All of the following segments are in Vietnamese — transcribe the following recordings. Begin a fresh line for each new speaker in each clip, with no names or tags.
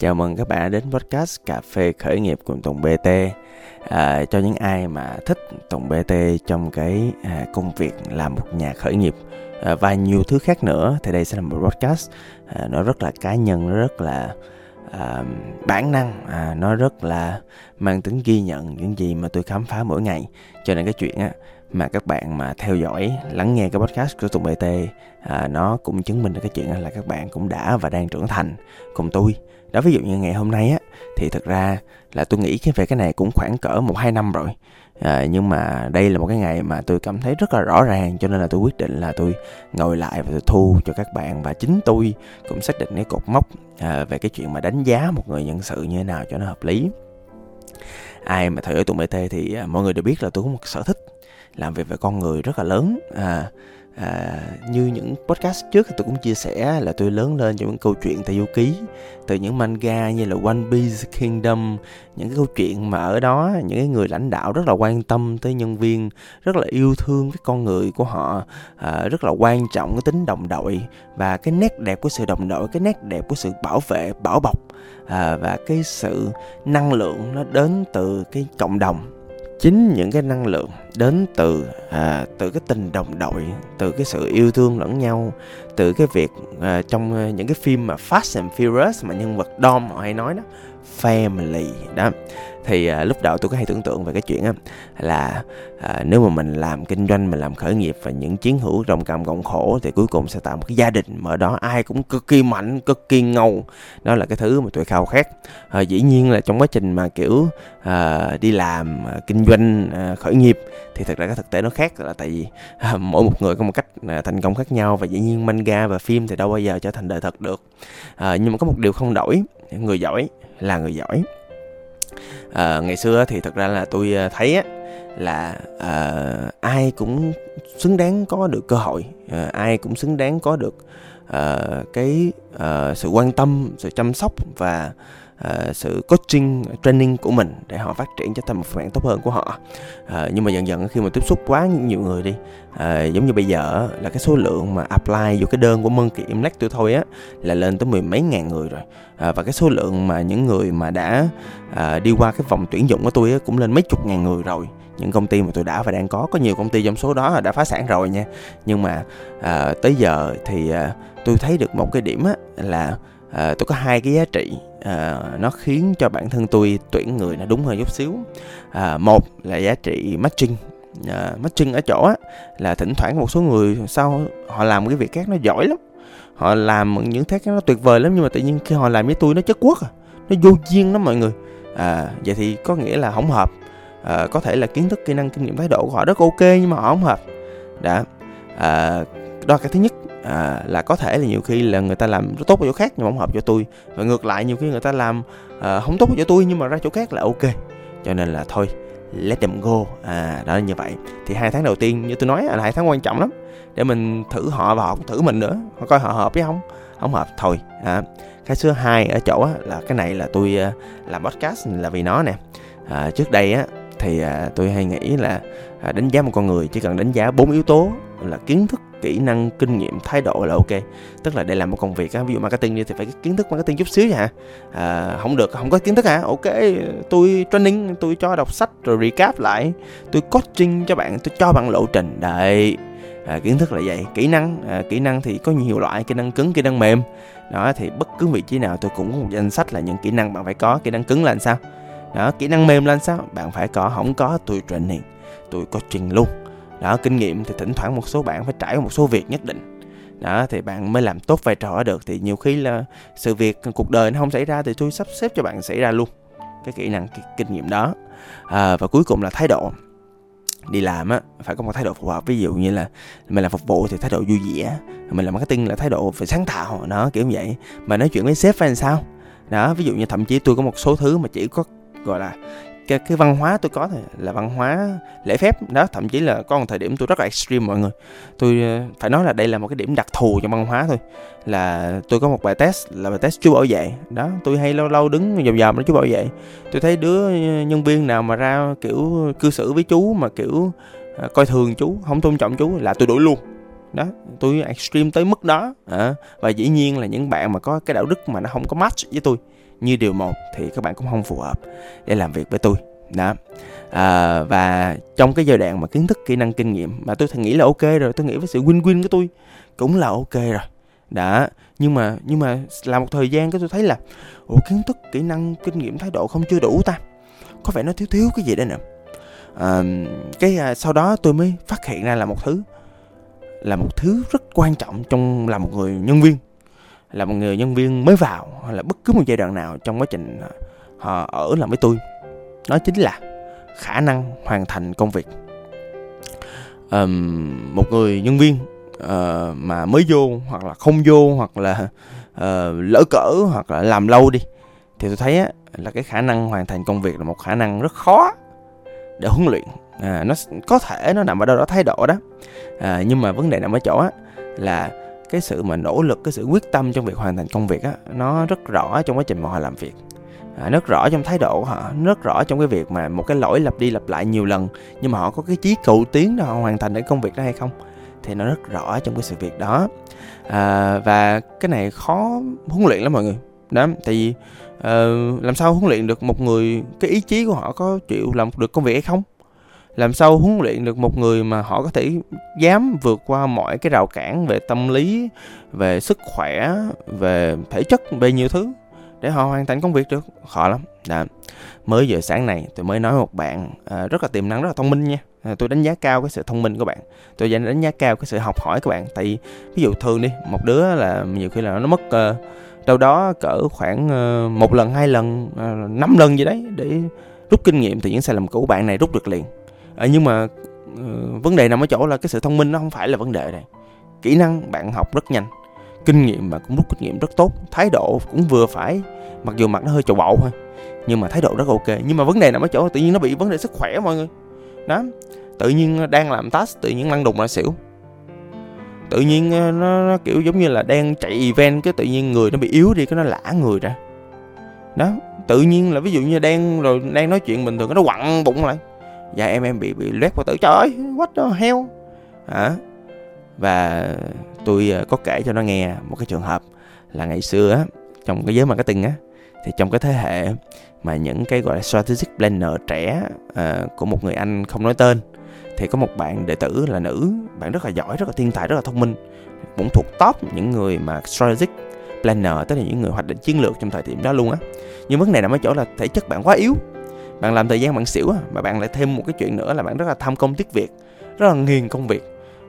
Chào mừng các bạn đến podcast Cà phê khởi nghiệp cùng Tùng BT. À, cho những ai mà thích Tùng BT trong cái à, công việc làm một nhà khởi nghiệp à, và nhiều thứ khác nữa thì đây sẽ là một podcast à, nó rất là cá nhân, nó rất là à, bản năng, à, nó rất là mang tính ghi nhận những gì mà tôi khám phá mỗi ngày. Cho nên cái chuyện á mà các bạn mà theo dõi lắng nghe cái podcast của Tùng BT à, nó cũng chứng minh được cái chuyện là các bạn cũng đã và đang trưởng thành cùng tôi. Đó ví dụ như ngày hôm nay á thì thực ra là tôi nghĩ cái về cái này cũng khoảng cỡ một hai năm rồi. À, nhưng mà đây là một cái ngày mà tôi cảm thấy rất là rõ ràng cho nên là tôi quyết định là tôi ngồi lại và tôi thu cho các bạn và chính tôi cũng xác định cái cột mốc à, về cái chuyện mà đánh giá một người nhân sự như thế nào cho nó hợp lý. Ai mà theo dõi Tùng bt thì à, mọi người đều biết là tôi có một sở thích làm việc với con người rất là lớn. À, à, như những podcast trước thì tôi cũng chia sẻ là tôi lớn lên trong những câu chuyện tại du ký từ những manga như là One Piece Kingdom những cái câu chuyện mà ở đó những cái người lãnh đạo rất là quan tâm tới nhân viên rất là yêu thương cái con người của họ à, rất là quan trọng cái tính đồng đội và cái nét đẹp của sự đồng đội cái nét đẹp của sự bảo vệ bảo bọc à, và cái sự năng lượng nó đến từ cái cộng đồng chính những cái năng lượng đến từ à, từ cái tình đồng đội từ cái sự yêu thương lẫn nhau từ cái việc à, trong những cái phim mà Fast and Furious mà nhân vật Dom họ hay nói đó family đó thì à, lúc đầu tôi có hay tưởng tượng về cái chuyện á là à, nếu mà mình làm kinh doanh mình làm khởi nghiệp và những chiến hữu đồng cảm cộng khổ thì cuối cùng sẽ tạo một cái gia đình mà ở đó ai cũng cực kỳ mạnh cực kỳ ngầu. Đó là cái thứ mà tôi khao khát. À, dĩ nhiên là trong quá trình mà kiểu à, đi làm à, kinh doanh à, khởi nghiệp thì thật ra cái thực tế nó khác là tại vì à, mỗi một người có một cách à, thành công khác nhau và dĩ nhiên manga và phim thì đâu bao giờ trở thành đời thật được. À, nhưng mà có một điều không đổi người giỏi là người giỏi à, ngày xưa thì thật ra là tôi ờ, thấy á là à, ai cũng xứng đáng có được cơ hội à, ai cũng xứng đáng có được uh, cái uh, sự quan tâm sự chăm sóc và uh, sự coaching training của mình để họ phát triển cho thành một phiên bản tốt hơn của họ. Uh, nhưng mà dần dần khi mà tiếp xúc quá nhiều người đi uh, giống như bây giờ là cái số lượng mà apply vô cái đơn của Monkey Impact tôi thôi á là lên tới mười mấy ngàn người rồi. Uh, và cái số lượng mà những người mà đã uh, đi qua cái vòng tuyển dụng của tôi á, cũng lên mấy chục ngàn người rồi những công ty mà tôi đã và đang có. Có nhiều công ty trong số đó đã phá sản rồi nha. Nhưng mà à, tới giờ thì à, tôi thấy được một cái điểm á, là à, tôi có hai cái giá trị à, nó khiến cho bản thân tôi tuyển người nó đúng hơn chút xíu. À, một là giá trị matching à, matching ở chỗ á, là thỉnh thoảng một số người sau họ làm cái việc khác nó giỏi lắm. Họ làm những thứ nó tuyệt vời lắm nhưng mà tự nhiên khi họ làm với tôi nó chất quốc à nó vô duyên lắm mọi người. À, vậy thì có nghĩa là không hợp à, có thể là kiến thức kỹ năng kinh nghiệm thái độ của họ rất ok nhưng mà họ không hợp. Đã. Ờ, à, đó là cái thứ nhất à, là có thể là nhiều khi là người ta làm rất tốt ở chỗ khác nhưng mà không hợp cho tôi. Và ngược lại nhiều khi người ta làm à, không tốt ở chỗ tôi nhưng mà ra chỗ khác là ok. Cho nên là thôi let them go. À đó là như vậy. Thì hai tháng đầu tiên như tôi nói là hai tháng quan trọng lắm. Để mình thử họ và họ cũng thử mình nữa. Họ coi họ hợp với không? Không hợp thôi. À, cái thứ hai ở chỗ á, là cái này là tôi uh, làm podcast là vì nó nè. À, trước đây á thì à, tôi hay nghĩ là à, đánh giá một con người chỉ cần đánh giá bốn yếu tố là kiến thức kỹ năng kinh nghiệm thái độ là ok. Tức là để làm một công việc á ví dụ marketing đi thì phải kiến thức marketing chút xíu hả à, không được không có kiến thức hả? Ok tôi training tôi cho đọc sách rồi recap lại. Tôi coaching cho bạn tôi cho bạn lộ trình. Đấy à, kiến thức là vậy. Kỹ năng à, kỹ năng thì có nhiều loại kỹ năng cứng kỹ năng mềm. Đó thì bất cứ vị trí nào tôi cũng có một danh sách là những kỹ năng bạn phải có. Kỹ năng cứng là làm sao? Đó kỹ năng mềm là sao? Bạn phải có không có tôi training tôi coaching luôn. Đó kinh nghiệm thì thỉnh thoảng một số bạn phải trải qua một số việc nhất định. Đó thì bạn mới làm tốt vai trò được. Thì nhiều khi là sự việc cuộc đời nó không xảy ra thì tôi sắp xếp cho bạn xảy ra luôn cái kỹ năng cái kinh nghiệm đó. À, và cuối cùng là thái độ. Đi làm á phải có một thái độ phù hợp. Ví dụ như là mình làm phục vụ thì thái độ vui vẻ. Mình làm marketing là thái độ phải sáng tạo. Nó kiểu như vậy. Mà nói chuyện với sếp phải làm sao? Đó ví dụ như thậm chí tôi có một số thứ mà chỉ có gọi là cái, cái văn hóa tôi có thì là văn hóa lễ phép. Đó thậm chí là có một thời điểm tôi rất là extreme mọi người. Tôi ờ, phải nói là đây là một cái điểm đặc thù trong văn hóa thôi. Là tôi có một bài test là bài test chú bảo vệ. Đó tôi hay lâu lâu đứng vòng vòng đó chú bảo vệ. Tôi thấy đứa ờ, nhân viên nào mà ra kiểu cư xử với chú mà kiểu ờ, coi thường chú không tôn trọng chú là tôi đuổi luôn. Đó tôi extreme tới mức đó. À, và dĩ nhiên là những bạn mà có cái đạo đức mà nó không có match với tôi như điều một thì các bạn cũng không phù hợp để làm việc với tôi. Đó. À, và trong cái giai đoạn mà kiến thức kỹ năng kinh nghiệm mà tôi nghĩ là ok rồi tôi nghĩ với sự win win của tôi cũng là ok rồi. Đã nhưng mà nhưng mà làm một thời gian cái tôi thấy là ủa kiến thức kỹ năng kinh nghiệm thái độ không chưa đủ ta. Có vẻ nó thiếu thiếu cái gì đây nè. À, cái à, sau đó tôi mới phát hiện ra là một thứ là một thứ rất quan trọng trong là một người nhân viên là một người nhân viên mới vào hay là bất cứ một giai đoạn nào trong quá trình à, họ ở làm với tôi. Đó chính là khả năng hoàn thành công việc. Um, một người nhân viên uh, mà mới vô hoặc là không vô hoặc là uh, lỡ cỡ hoặc là làm lâu đi thì tôi thấy á, là cái khả năng hoàn thành công việc là một khả năng rất khó để huấn luyện. À, nó có thể nó nằm ở đâu đó thái độ đó. À, nhưng mà vấn đề nằm ở chỗ á, là cái sự mà nỗ lực cái sự quyết tâm trong việc hoàn thành công việc á nó rất rõ trong quá trình mà họ làm việc. À, rất rõ trong thái độ họ rất rõ trong cái việc mà một cái lỗi lặp đi lặp lại nhiều lần nhưng mà họ có cái chí cầu tiến để họ hoàn thành cái công việc đó hay không thì nó rất rõ trong cái sự việc đó. À, và cái này khó huấn luyện lắm mọi người. Đó tại vì uh, làm sao huấn luyện được một người cái ý chí của họ có chịu làm được công việc hay không? Làm sao huấn luyện được một người mà họ có thể dám vượt qua mọi cái rào cản về tâm lý về sức khỏe về thể chất về nhiều thứ để họ hoàn thành công việc được? Khó lắm. Đã. mới giờ sáng này tôi mới nói một bạn à, rất là tiềm năng rất là thông minh nha. À, tôi đánh giá cao cái sự thông minh của bạn. Tôi đánh giá cao cái sự học hỏi của bạn. Tại vì ví dụ thường đi một đứa là nhiều khi là nó mất uh, đâu đó cỡ khoảng uh, một lần hai lần uh, năm lần gì đấy để rút kinh nghiệm thì những sai lầm của bạn này rút được liền à, nhưng mà uh, vấn đề nằm ở chỗ là cái sự thông minh nó không phải là vấn đề này. Kỹ năng bạn học rất nhanh kinh nghiệm bạn cũng rút kinh nghiệm rất tốt thái độ cũng vừa phải mặc dù mặt nó hơi chầu bậu thôi nhưng mà thái độ rất ok. Nhưng mà vấn đề nằm ở chỗ tự nhiên nó bị vấn đề sức khỏe mọi người. Đó tự nhiên ờ, đang làm task tự nhiên lăn đùng là xỉu. Tự nhiên nó, nó kiểu giống như là đang chạy event cái tự nhiên người nó bị yếu đi cái nó lả người ra. Đó tự nhiên là ví dụ như đang rồi đang nói chuyện bình thường nó quặn bụng lại dạ em em bị bị loét bao tử. Trời ơi what the hell? Hả? Và tôi ờ, có kể cho nó nghe một cái trường hợp là ngày xưa á trong cái giới marketing á thì trong cái thế hệ mà những cái gọi là strategic planner trẻ uh, của một người anh không nói tên thì có một bạn đệ tử là nữ bạn rất là giỏi rất là thiên tài rất là thông minh cũng thuộc top những người mà strategic planner tức là những người hoạch định chiến lược trong thời điểm đó luôn á. Nhưng vấn đề nằm ở chỗ là thể chất bạn quá yếu bạn làm thời gian bạn xỉu à, mà bạn lại thêm một cái chuyện nữa là bạn rất là tham công tiếc việc, rất là nghiền công việc.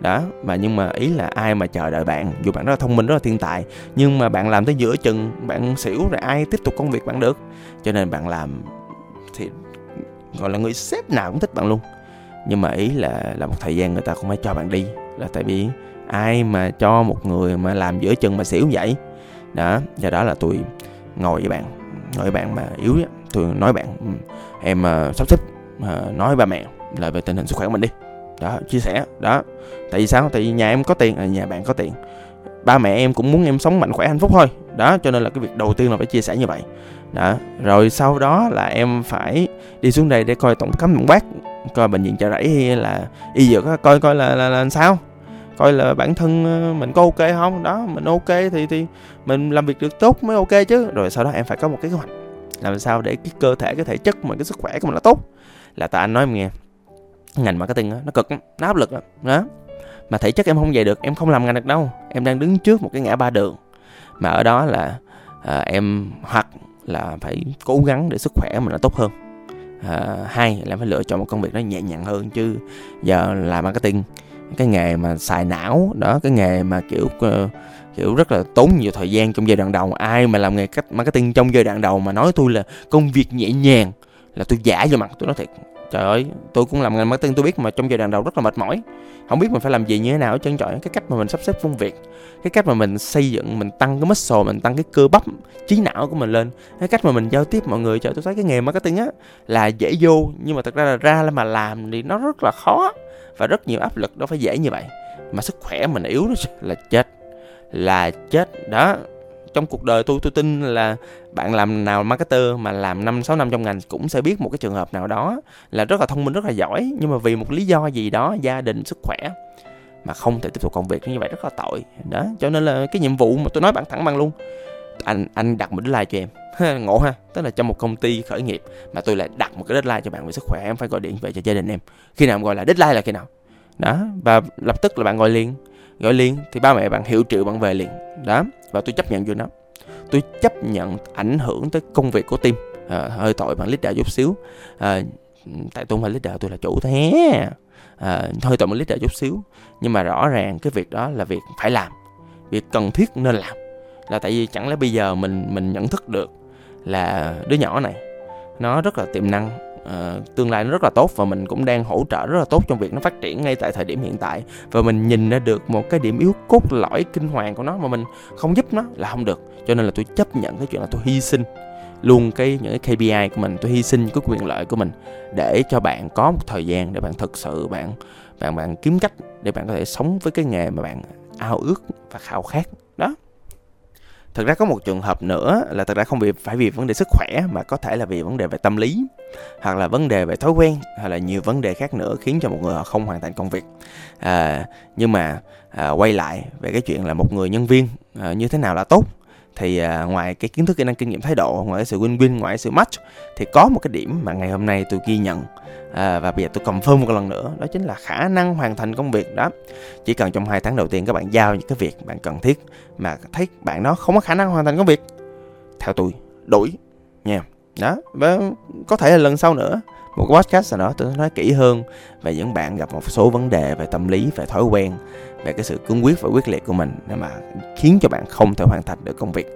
Đó, mà nhưng mà ý là ai mà chờ đợi bạn, dù bạn rất là thông minh, rất là thiên tài, nhưng mà bạn làm tới giữa chừng, bạn xỉu rồi ai tiếp tục công việc bạn được. Cho nên bạn làm thì, gọi là người sếp nào cũng thích bạn luôn. Nhưng mà ý là là một thời gian người ta cũng phải cho bạn đi, là tại vì ai mà cho một người mà làm giữa chừng mà xỉu vậy? Đó, do đó là tôi ngồi với bạn, ngồi với bạn mà yếu tôi nói bạn ừ, em uh, sắp xếp uh, nói với ba mẹ là về tình hình sức khỏe của mình đi. Đó chia sẻ đó. Tại vì sao? Tại vì nhà em có tiền ờ, nhà bạn có tiền. Ba mẹ em cũng muốn em sống mạnh khỏe hạnh phúc thôi. Đó cho nên là cái việc đầu tiên là phải chia sẻ như vậy. Đó rồi sau đó là em phải đi xuống đây để coi tổng khám tổng quát coi bệnh viện chợ rẫy hay là y dược coi coi là, là, là sao. Coi là bản thân mình có ok không? Đó mình ok thì thì mình làm việc được tốt mới ok chứ. Rồi sau đó em phải có một cái kế hoạch làm sao để cái cơ thể cái thể chất mà cái sức khỏe của mình nó tốt? Là tại anh nói em nghe ngành marketing đó, nó cực lắm nó áp lực lắm đó. Mà thể chất em không về được em không làm ngành được đâu. Em đang đứng trước một cái ngã ba đường. Mà ở đó là à, em hoặc là phải cố gắng để sức khỏe mình nó tốt hơn. À, hai là phải lựa chọn một công việc nó nhẹ nhàng hơn chứ giờ làm marketing cái nghề mà xài não đó cái nghề mà kiểu uh, kiểu rất là tốn nhiều thời gian trong giai đoạn đầu. Ai mà làm nghề cách marketing trong giai đoạn đầu mà nói tôi là công việc nhẹ nhàng là tôi giả vô mặt, tôi nói thiệt, trời ơi, tôi cũng làm ngành marketing tôi biết mà trong giai đoạn đầu rất là mệt mỏi. Không biết mình phải làm gì như thế nào chân trọi cái cách mà mình sắp xếp công việc, cái cách mà mình xây dựng, mình tăng cái muscle, mình tăng cái cơ bắp, trí não của mình lên, cái cách mà mình giao tiếp mọi người, trời, tôi thấy cái nghề marketing á là dễ vô, nhưng mà thật ra là ra là mà làm thì nó rất là khó và rất nhiều áp lực, đâu phải dễ như vậy. Mà sức khỏe mình yếu là chết là chết. Đó, trong cuộc đời tôi tôi tin là bạn làm nào marketer mà làm 5 6 năm trong ngành cũng sẽ biết một cái trường hợp nào đó là rất là thông minh, rất là giỏi. Nhưng mà vì một lý do gì đó, gia đình, sức khỏe mà không thể tiếp tục công việc như vậy rất là tội. Đó, cho nên là cái nhiệm vụ mà tôi nói bạn thẳng bằng luôn. Anh anh đặt một deadline cho em. Ngộ ha, tức là trong một công ty khởi nghiệp mà tôi lại đặt một cái deadline cho bạn về sức khỏe, em phải gọi điện về cho gia đình em. Khi nào em gọi là, deadline là khi nào? Đó, và lập tức là bạn gọi liền gọi liền thì ba mẹ bạn hiểu triệu bạn về liền. Đó và tôi chấp nhận vô nó. Tôi chấp nhận ảnh hưởng tới công việc của team. À, hơi tội bạn leader chút xíu. À, tại tôi không phải leader tôi là chủ thế. À, hơi tội bạn leader chút xíu. Nhưng mà rõ ràng cái việc đó là việc phải làm. Việc cần thiết nên làm. Là tại vì chẳng lẽ bây giờ mình mình nhận thức được là đứa nhỏ này nó rất là tiềm năng uh, tương lai nó rất là tốt và mình cũng đang hỗ trợ rất là tốt trong việc nó phát triển ngay tại thời điểm hiện tại. Và mình nhìn ra được một cái điểm yếu cốt lõi kinh hoàng của nó mà mình không giúp nó là không được. Cho nên là tôi chấp nhận cái chuyện là tôi hy sinh luôn cái những cái KPI của mình tôi hy sinh cái quyền lợi của mình để cho bạn có một thời gian để bạn thực sự bạn bạn bạn kiếm cách để bạn có thể sống với cái nghề mà bạn ao ước và khao khát. Đó thật ra có một trường hợp nữa là thật ra không vì phải vì vấn đề sức khỏe mà có thể là vì vấn đề về tâm lý hoặc là vấn đề về thói quen hay là nhiều vấn đề khác nữa khiến cho một người họ không hoàn thành công việc. À, nhưng mà à, quay lại về cái chuyện là một người nhân viên à, như thế nào là tốt? Thì à, ngoài cái kiến thức kỹ năng kinh nghiệm thái độ ngoài cái sự win win ngoài cái sự match thì có một cái điểm mà ngày hôm nay tôi ghi nhận à, và bây giờ tôi confirm một lần nữa đó chính là khả năng hoàn thành công việc đó. Chỉ cần trong hai tháng đầu tiên các bạn giao những cái việc bạn cần thiết mà thấy bạn đó không có khả năng hoàn thành công việc theo tôi đổi nha. Đó và có thể là lần sau nữa một cái podcast nào đó tôi nói kỹ hơn về những bạn gặp một số vấn đề về tâm lý về thói quen về cái sự cương quyết và quyết liệt của mình để mà khiến cho bạn không thể hoàn thành được công việc.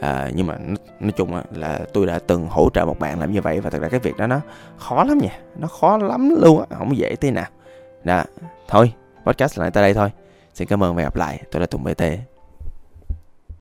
À, nhưng mà nói chung là tôi đã từng hỗ trợ một bạn làm như vậy và thật ra cái việc đó nó khó lắm nha nó khó lắm luôn á không dễ tí nào. Đó thôi podcast lại tới đây thôi. Xin cảm ơn và gặp lại. Tôi là tùng bt